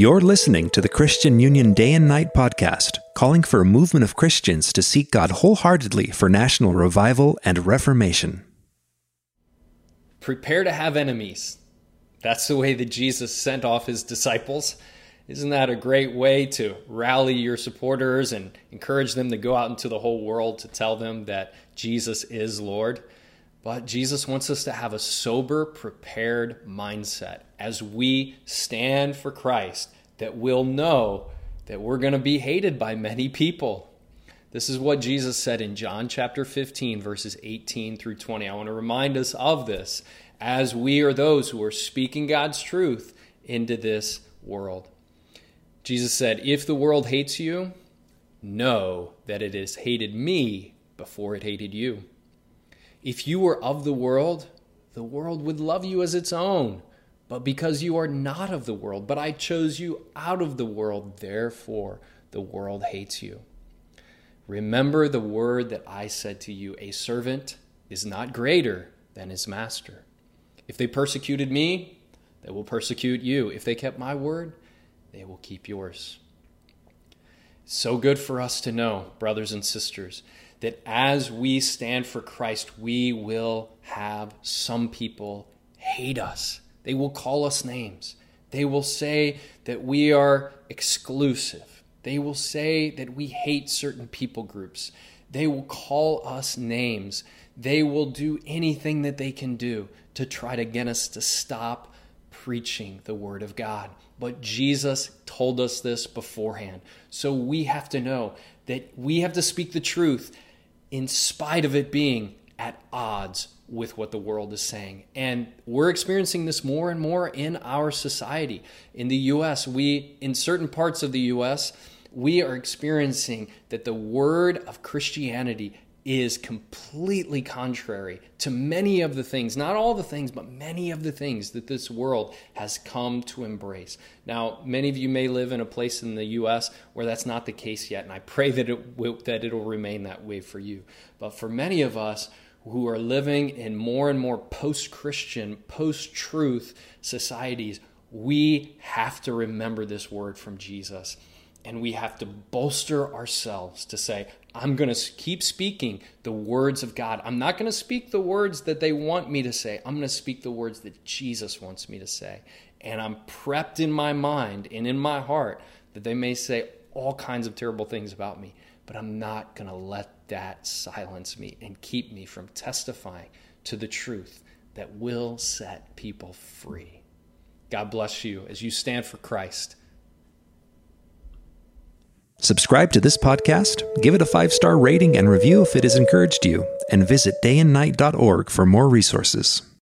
You're listening to the Christian Union Day and Night podcast, calling for a movement of Christians to seek God wholeheartedly for national revival and reformation. Prepare to have enemies. That's the way that Jesus sent off his disciples. Isn't that a great way to rally your supporters and encourage them to go out into the whole world to tell them that Jesus is Lord? But Jesus wants us to have a sober, prepared mindset as we stand for Christ, that we'll know that we're going to be hated by many people. This is what Jesus said in John chapter 15, verses 18 through 20. I want to remind us of this as we are those who are speaking God's truth into this world. Jesus said, If the world hates you, know that it has hated me before it hated you. If you were of the world, the world would love you as its own. But because you are not of the world, but I chose you out of the world, therefore the world hates you. Remember the word that I said to you a servant is not greater than his master. If they persecuted me, they will persecute you. If they kept my word, they will keep yours. So good for us to know, brothers and sisters, that as we stand for Christ, we will have some people hate us. They will call us names. They will say that we are exclusive. They will say that we hate certain people groups. They will call us names. They will do anything that they can do to try to get us to stop preaching the Word of God. But Jesus told us this beforehand. So we have to know that we have to speak the truth in spite of it being at odds with what the world is saying. And we're experiencing this more and more in our society. In the US, we, in certain parts of the US, we are experiencing that the word of Christianity is completely contrary to many of the things, not all the things, but many of the things that this world has come to embrace. Now, many of you may live in a place in the U.S. where that's not the case yet, and I pray that it will, that it'll remain that way for you. But for many of us who are living in more and more post-Christian, post-truth societies, we have to remember this word from Jesus and we have to bolster ourselves to say, I'm going to keep speaking the words of God. I'm not going to speak the words that they want me to say. I'm going to speak the words that Jesus wants me to say. And I'm prepped in my mind and in my heart that they may say all kinds of terrible things about me, but I'm not going to let that silence me and keep me from testifying to the truth that will set people free. God bless you as you stand for Christ Subscribe to this podcast, give it a five star rating and review if it has encouraged you, and visit dayandnight.org for more resources.